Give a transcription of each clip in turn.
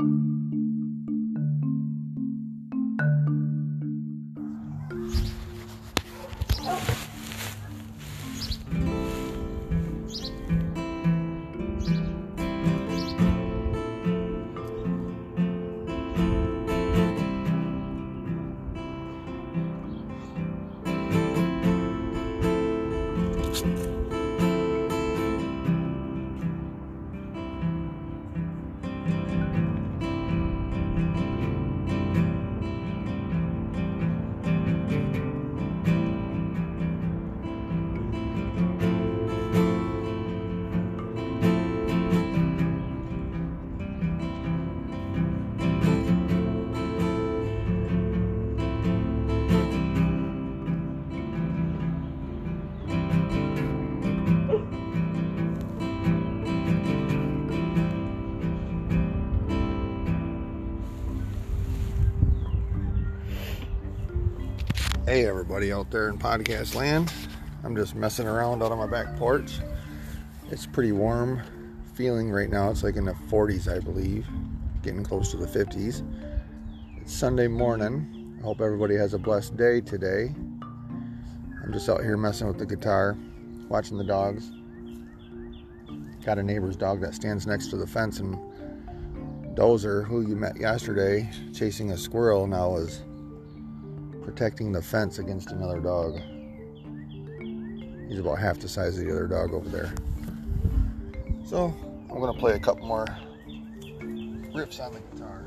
you Hey, everybody out there in podcast land. I'm just messing around out on my back porch. It's pretty warm feeling right now. It's like in the 40s, I believe, getting close to the 50s. It's Sunday morning. I hope everybody has a blessed day today. I'm just out here messing with the guitar, watching the dogs. Got a neighbor's dog that stands next to the fence, and Dozer, who you met yesterday, chasing a squirrel, now is protecting the fence against another dog. He's about half the size of the other dog over there. So I'm gonna play a couple more riffs on the guitar.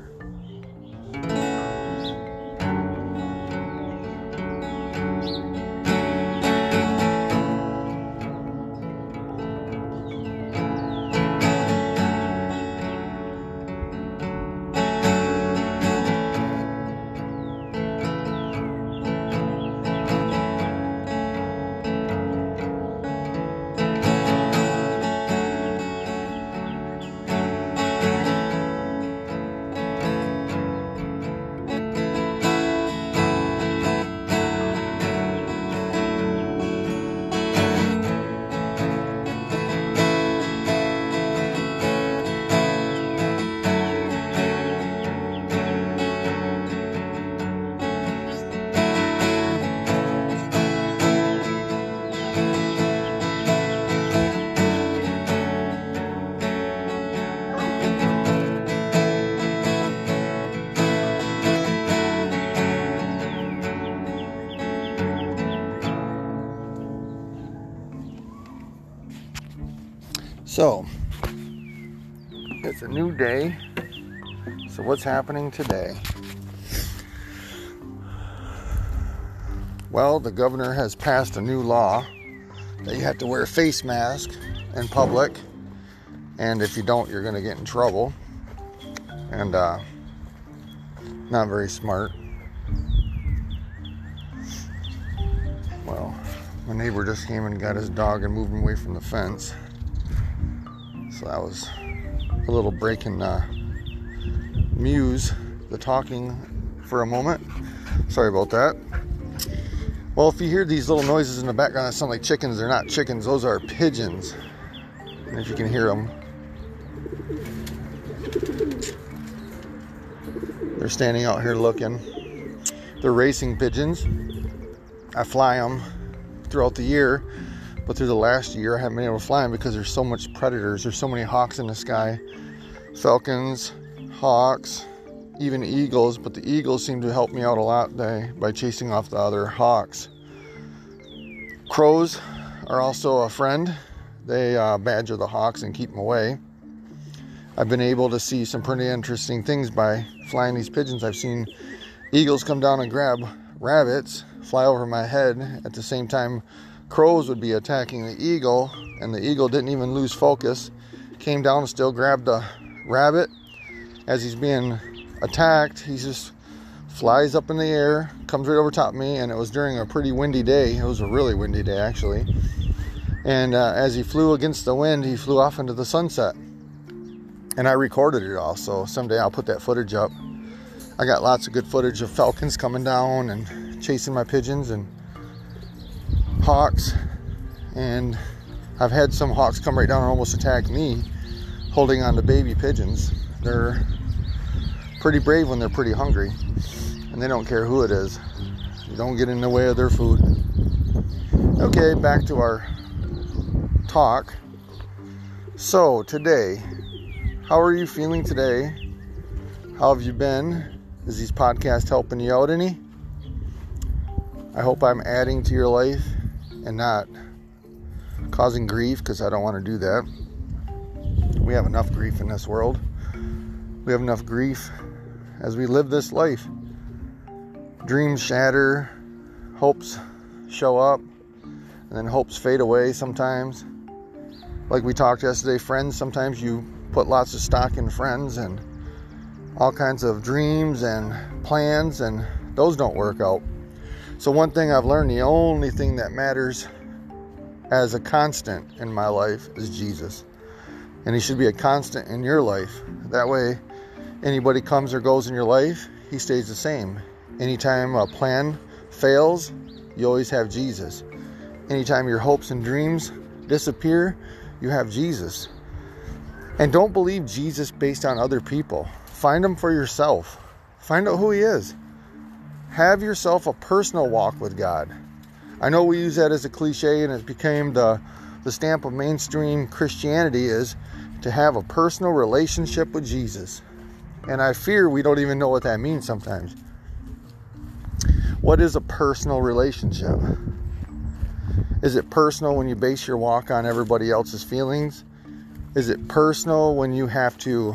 So, it's a new day. So, what's happening today? Well, the governor has passed a new law that you have to wear a face mask in public, and if you don't, you're going to get in trouble. And, uh, not very smart. Well, my neighbor just came and got his dog and moved him away from the fence. That was a little break in uh, Muse, the talking for a moment. Sorry about that. Well, if you hear these little noises in the background that sound like chickens, they're not chickens, those are pigeons. And if you can hear them, they're standing out here looking. They're racing pigeons. I fly them throughout the year but through the last year, I haven't been able to fly them because there's so much predators. There's so many hawks in the sky, falcons, hawks, even eagles. But the eagles seem to help me out a lot by, by chasing off the other hawks. Crows are also a friend. They uh, badger the hawks and keep them away. I've been able to see some pretty interesting things by flying these pigeons. I've seen eagles come down and grab rabbits, fly over my head at the same time crows would be attacking the eagle, and the eagle didn't even lose focus. Came down and still grabbed the rabbit. As he's being attacked, he just flies up in the air, comes right over top of me, and it was during a pretty windy day. It was a really windy day, actually. And uh, as he flew against the wind, he flew off into the sunset. And I recorded it all, so someday I'll put that footage up. I got lots of good footage of falcons coming down and chasing my pigeons and hawks and I've had some hawks come right down and almost attack me holding on to baby pigeons. They're pretty brave when they're pretty hungry. And they don't care who it is. You don't get in the way of their food. Okay, back to our talk. So, today, how are you feeling today? How have you been? Is these podcasts helping you out any? I hope I'm adding to your life and not causing grief because I don't want to do that. We have enough grief in this world. We have enough grief as we live this life. Dreams shatter, hopes show up, and then hopes fade away sometimes. Like we talked yesterday, friends, sometimes you put lots of stock in friends and all kinds of dreams and plans, and those don't work out. So, one thing I've learned the only thing that matters as a constant in my life is Jesus. And He should be a constant in your life. That way, anybody comes or goes in your life, He stays the same. Anytime a plan fails, you always have Jesus. Anytime your hopes and dreams disappear, you have Jesus. And don't believe Jesus based on other people. Find him for yourself. Find out who he is. Have yourself a personal walk with God. I know we use that as a cliche and it became the, the stamp of mainstream Christianity is to have a personal relationship with Jesus. And I fear we don't even know what that means sometimes. What is a personal relationship? Is it personal when you base your walk on everybody else's feelings? Is it personal when you have to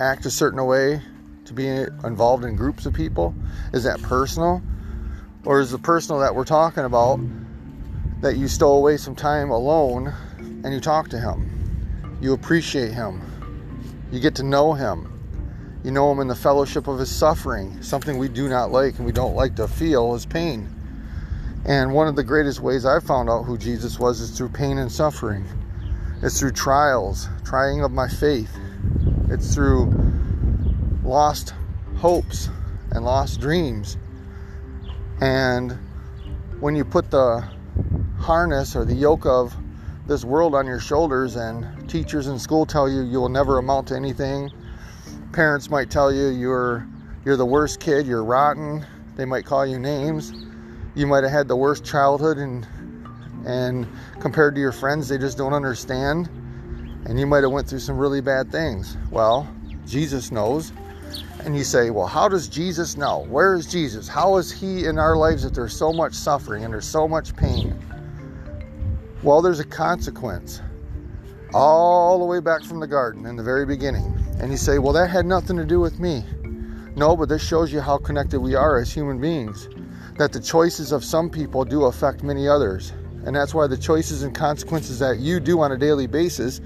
act a certain way to be involved in groups of people? Is that personal? Or is the personal that we're talking about that you stole away some time alone and you talk to him? You appreciate him. You get to know him. You know him in the fellowship of his suffering, something we do not like and we don't like to feel is pain. And one of the greatest ways I found out who Jesus was is through pain and suffering. It's through trials, trying of my faith. It's through lost hopes and lost dreams and when you put the harness or the yoke of this world on your shoulders, and teachers in school tell you you will never amount to anything, parents might tell you you're you're the worst kid, you're rotten. They might call you names. You might have had the worst childhood, and and compared to your friends, they just don't understand. And you might have went through some really bad things. Well, Jesus knows and you say, well, how does Jesus know? Where is Jesus? How is he in our lives if there's so much suffering and there's so much pain? Well, there's a consequence all the way back from the garden in the very beginning. And you say, well, that had nothing to do with me. No, but this shows you how connected we are as human beings. That the choices of some people do affect many others. And that's why the choices and consequences that you do on a daily basis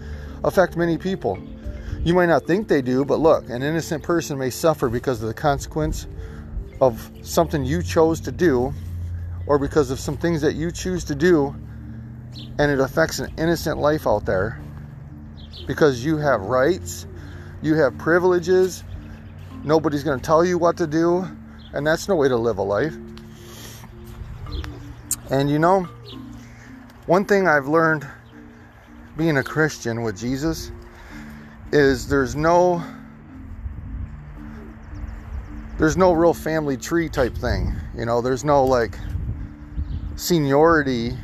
affect many people. You might not think they do, but look, an innocent person may suffer because of the consequence of something you chose to do or because of some things that you choose to do and it affects an innocent life out there because you have rights, you have privileges, nobody's going to tell you what to do, and that's no way to live a life. And you know, one thing I've learned being a Christian with Jesus is there's no there's no real family tree type thing. You know, there's no like seniority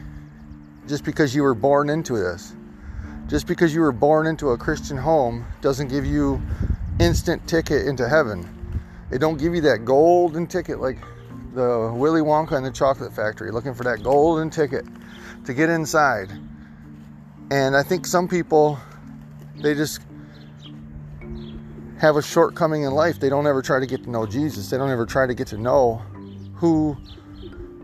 just because you were born into this. Just because you were born into a Christian home doesn't give you instant ticket into heaven. It don't give you that golden ticket like the Willy Wonka and the Chocolate Factory, looking for that golden ticket to get inside. And I think some people they just have a shortcoming in life. They don't ever try to get to know Jesus. They don't ever try to get to know who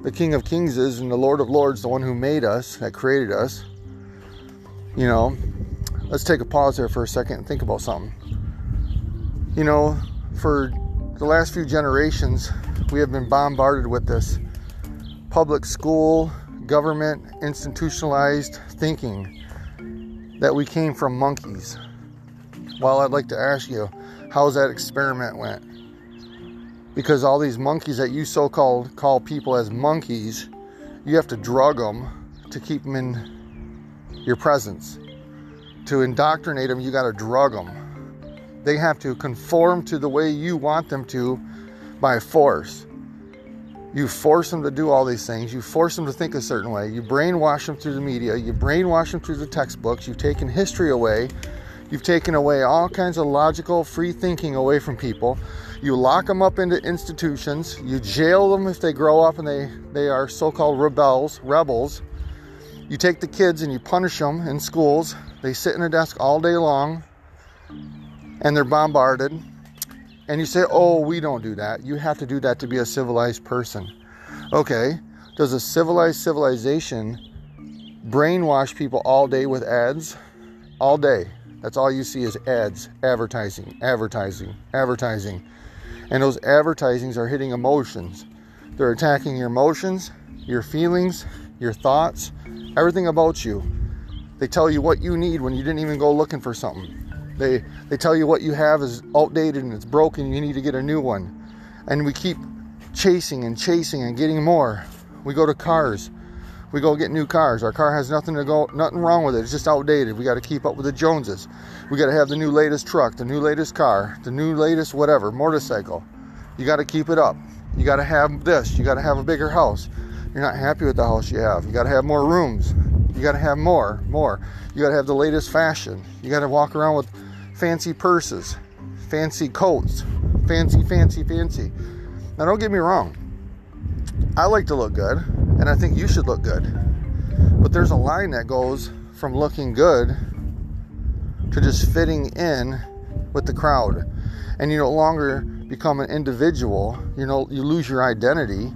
the King of Kings is and the Lord of Lords, the one who made us, that created us. You know, let's take a pause there for a second and think about something. You know, for the last few generations, we have been bombarded with this public school, government, institutionalized thinking that we came from monkeys. Well, I'd like to ask you, how's that experiment went. Because all these monkeys that you so-called call people as monkeys, you have to drug them to keep them in your presence. To indoctrinate them, you got to drug them. They have to conform to the way you want them to by force. You force them to do all these things. You force them to think a certain way. You brainwash them through the media. You brainwash them through the textbooks. You've taken history away. You've taken away all kinds of logical, free thinking away from people. You lock them up into institutions. You jail them if they grow up and they, they are so called rebels, rebels. You take the kids and you punish them in schools. They sit in a desk all day long and they're bombarded and you say, oh, we don't do that. You have to do that to be a civilized person. Okay, does a civilized civilization brainwash people all day with ads? All day. That's all you see is ads, advertising, advertising, advertising. And those advertisings are hitting emotions. They're attacking your emotions, your feelings, your thoughts, everything about you. They tell you what you need when you didn't even go looking for something. They they tell you what you have is outdated and it's broken. You need to get a new one. And we keep chasing and chasing and getting more. We go to cars. We go get new cars. Our car has nothing to go nothing wrong with it. It's just outdated. We got to keep up with the Joneses. We got to have the new latest truck, the new latest car, the new latest whatever, motorcycle. You got to keep it up. You got to have this. You got to have a bigger house. You're not happy with the house you have. You got to have more rooms. You got to have more, more. You got to have the latest fashion. You got to walk around with fancy purses, fancy coats, fancy, fancy, fancy. Now, don't get me wrong. I like to look good, and I think you should look good. But there's a line that goes from looking good to just fitting in with the crowd. And you no longer become an individual, you know, you lose your identity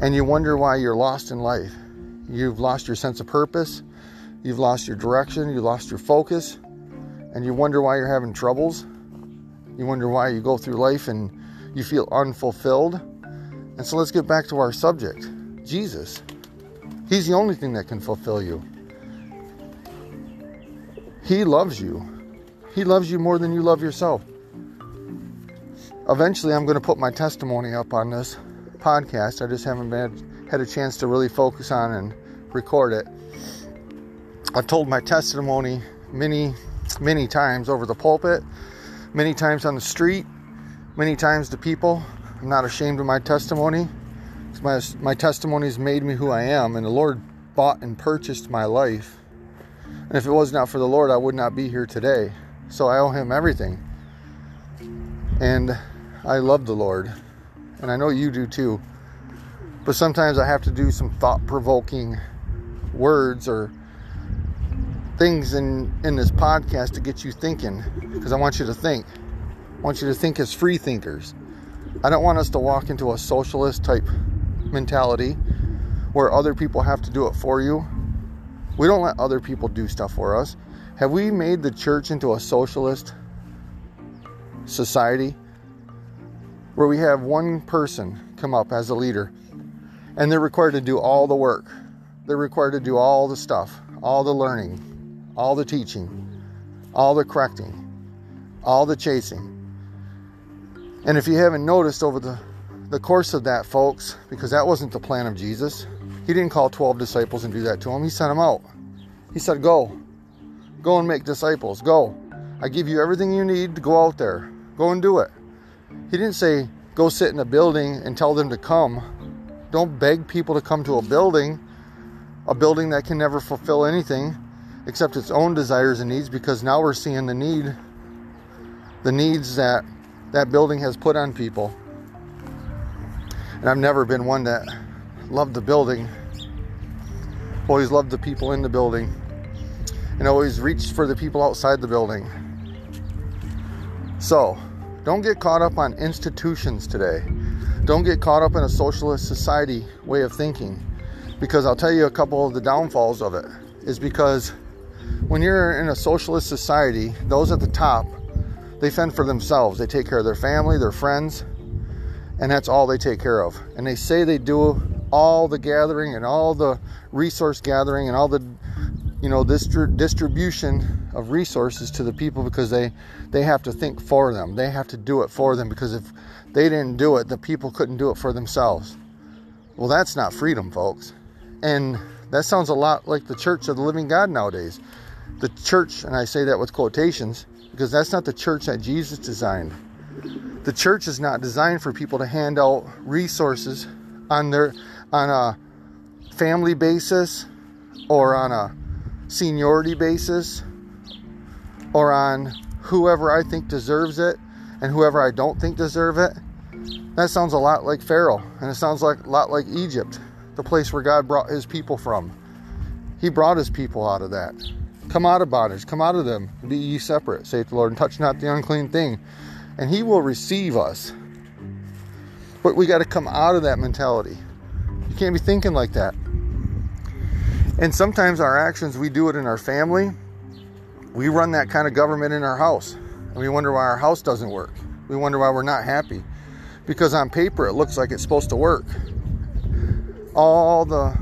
and you wonder why you're lost in life. You've lost your sense of purpose, you've lost your direction, you lost your focus, and you wonder why you're having troubles. You wonder why you go through life and you feel unfulfilled. And so let's get back to our subject Jesus. He's the only thing that can fulfill you. He loves you. He loves you more than you love yourself. Eventually, I'm going to put my testimony up on this podcast. I just haven't been had a chance to really focus on and record it. I've told my testimony many, many times over the pulpit, many times on the street, many times to people. I'm not ashamed of my testimony. My, my testimony has made me who I am, and the Lord bought and purchased my life. And if it was not for the Lord, I would not be here today. So I owe Him everything. And I love the Lord. And I know you do too. But sometimes I have to do some thought provoking words or things in, in this podcast to get you thinking because I want you to think. I want you to think as free thinkers. I don't want us to walk into a socialist type mentality where other people have to do it for you. We don't let other people do stuff for us. Have we made the church into a socialist society where we have one person come up as a leader and they're required to do all the work. They're required to do all the stuff, all the learning, all the teaching, all the correcting, all the chasing. And if you haven't noticed over the, the course of that, folks, because that wasn't the plan of Jesus, he didn't call 12 disciples and do that to them. He sent them out. He said, Go. Go and make disciples. Go. I give you everything you need to go out there. Go and do it. He didn't say, Go sit in a building and tell them to come don't beg people to come to a building, a building that can never fulfill anything except its own desires and needs because now we're seeing the need the needs that that building has put on people. And I've never been one that loved the building. Always loved the people in the building. And always reached for the people outside the building. So, don't get caught up on institutions today. Don't get caught up in a socialist society way of thinking because I'll tell you a couple of the downfalls of it is because when you're in a socialist society, those at the top, they fend for themselves. They take care of their family, their friends, and that's all they take care of. And they say they do all the gathering and all the resource gathering and all the you know this distribution of resources to the people because they they have to think for them. They have to do it for them because if they didn't do it, the people couldn't do it for themselves. Well, that's not freedom, folks. And that sounds a lot like the church of the living God nowadays. The church, and I say that with quotations, because that's not the church that Jesus designed. The church is not designed for people to hand out resources on their on a family basis or on a seniority basis or on whoever I think deserves it and whoever I don't think deserve it. That sounds a lot like Pharaoh and it sounds like a lot like Egypt, the place where God brought his people from. He brought his people out of that. Come out of bondage, come out of them, be ye separate, saith the Lord, and touch not the unclean thing and He will receive us. But we got to come out of that mentality. You can't be thinking like that. And sometimes our actions, we do it in our family. We run that kind of government in our house. And we wonder why our house doesn't work. We wonder why we're not happy. Because on paper, it looks like it's supposed to work. All the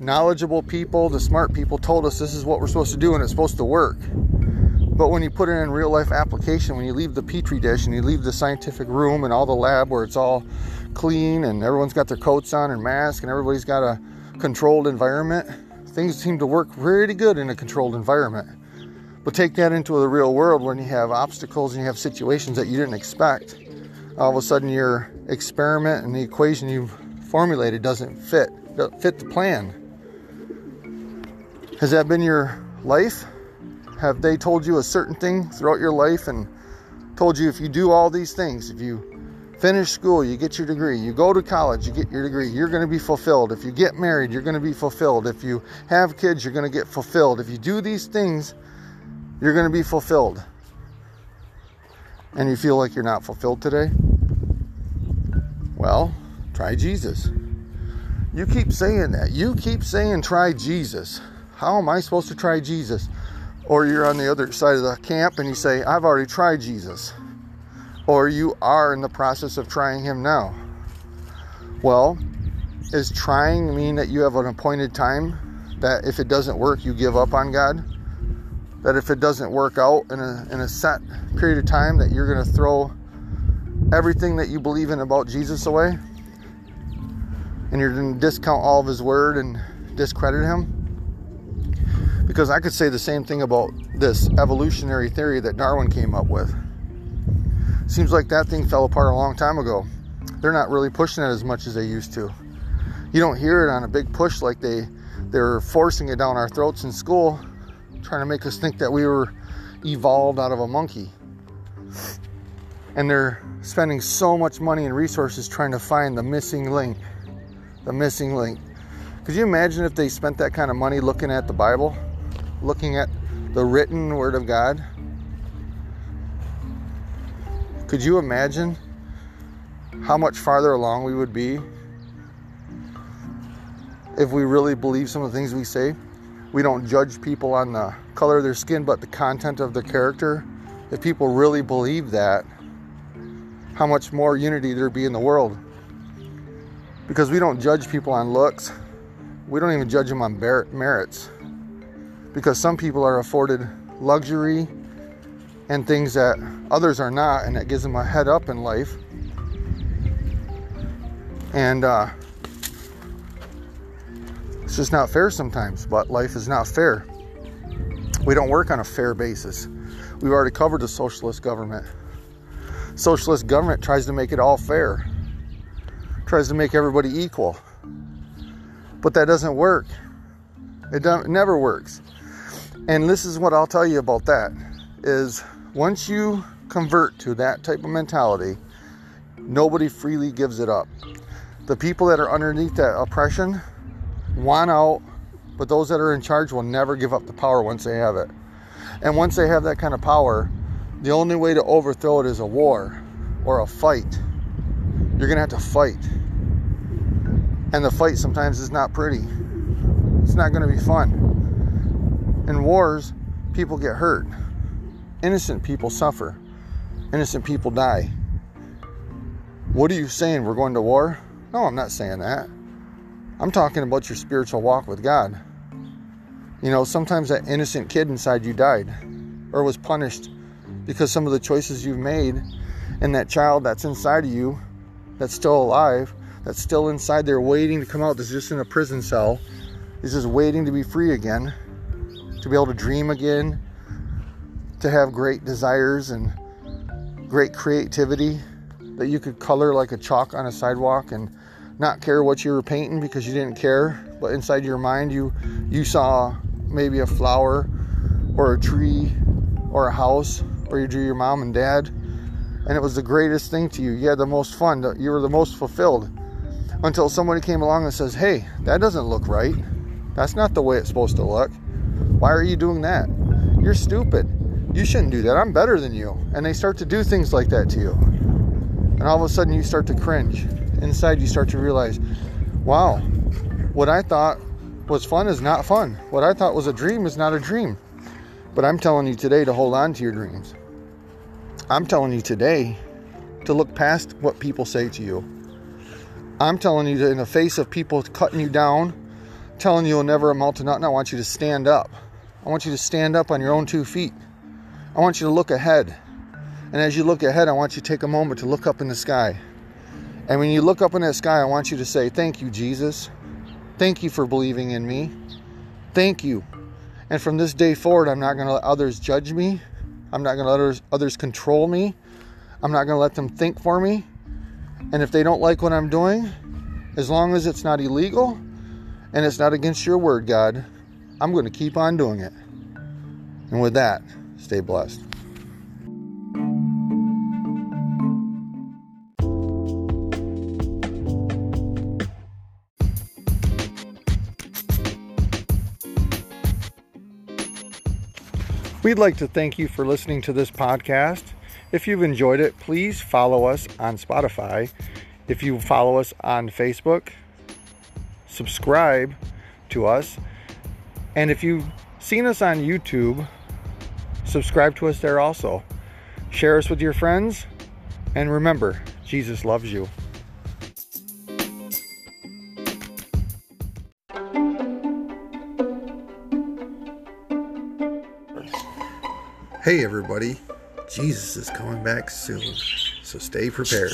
knowledgeable people, the smart people told us this is what we're supposed to do and it's supposed to work. But when you put it in real life application, when you leave the petri dish and you leave the scientific room and all the lab where it's all clean and everyone's got their coats on and masks and everybody's got a controlled environment, things seem to work pretty good in a controlled environment. But take that into the real world when you have obstacles and you have situations that you didn't expect. All of a sudden, your experiment and the equation you've formulated doesn't fit, doesn't fit the plan. Has that been your life? Have they told you a certain thing throughout your life and told you if you do all these things, if you finish school, you get your degree, you go to college, you get your degree, you're going to be fulfilled. If you get married, you're going to be fulfilled. If you have kids, you're going to get fulfilled. If you do these things, you're going to be fulfilled. And you feel like you're not fulfilled today? Well, try Jesus. You keep saying that. You keep saying try Jesus. How am I supposed to try Jesus? Or you're on the other side of the camp and you say, I've already tried Jesus. Or you are in the process of trying him now. Well, is trying mean that you have an appointed time that if it doesn't work, you give up on God? That if it doesn't work out in a, in a set period of time, that you're going to throw everything that you believe in about Jesus away? And you're going to discount all of his word and discredit him? Because I could say the same thing about this evolutionary theory that Darwin came up with. Seems like that thing fell apart a long time ago. They're not really pushing it as much as they used to. You don't hear it on a big push like they they're forcing it down our throats in school, trying to make us think that we were evolved out of a monkey. And they're spending so much money and resources trying to find the missing link. The missing link. Could you imagine if they spent that kind of money looking at the Bible? Looking at the written Word of God? Could you imagine how much farther along we would be if we really believe some of the things we say? We don't judge people on the color of their skin, but the content of their character. If people really believe that, how much more unity there'd be in the world. Because we don't judge people on looks, we don't even judge them on merits because some people are afforded luxury and things that others are not, and that gives them a head up in life. And uh, it's just not fair sometimes, but life is not fair. We don't work on a fair basis. We've already covered the socialist government. Socialist government tries to make it all fair, tries to make everybody equal. But that doesn't work. It, it never works. And this is what I'll tell you about that is once you convert to that type of mentality, nobody freely gives it up. The people that are underneath that oppression want out, but those that are in charge will never give up the power once they have it. And once they have that kind of power, the only way to overthrow it is a war or a fight. You're going to have to fight. And the fight sometimes is not pretty. It's not going to be fun. In wars, people get hurt. Innocent people suffer. Innocent people die. What are you saying? We're going to war? No, I'm not saying that. I'm talking about your spiritual walk with God. You know, sometimes that innocent kid inside you died or was punished because some of the choices you've made, and that child that's inside of you, that's still alive, that's still inside there waiting to come out, that's just in a prison cell, This is just waiting to be free again to be able to dream again, to have great desires and great creativity that you could color like a chalk on a sidewalk and not care what you were painting because you didn't care but inside your mind you you saw maybe a flower or a tree or a house or you drew your mom and dad and it was the greatest thing to you. You had the most fun. You were the most fulfilled. Until somebody came along and says hey that doesn't look right. That's not the way it's supposed to look why are you doing that you're stupid you shouldn't do that i'm better than you and they start to do things like that to you and all of a sudden you start to cringe inside you start to realize, wow, what I thought was fun is not fun. What I thought was a dream is not a dream. But I'm telling you today to hold on to your dreams. I'm telling you today to look past what people say to you. I'm telling you in the face of people cutting you down, telling you you'll never amount to nothing, I want you to stand up. I want you to stand up on your own two feet. I want you to look ahead. And as you look ahead, I want you to take a moment to look up in the sky. And when you look up in that sky, I want you to say, Thank you, Jesus. Thank you for believing in me. Thank you. And from this day forward, I'm not going to let others judge me. I'm not going to let others, others control me. I'm not going to let them think for me. And if they don't like what I'm doing, as long as it's not illegal and it's not against your word, God, I'm going to keep on doing it. And with that, stay blessed. We'd like to thank you for listening to this podcast. If you've enjoyed it, please follow us on Spotify. If you follow us on Facebook, subscribe to us. And if you've seen us on YouTube, subscribe to us there also. Share us with your friends. And remember, Jesus loves you. Hey, everybody. Jesus is coming back soon, so stay prepared.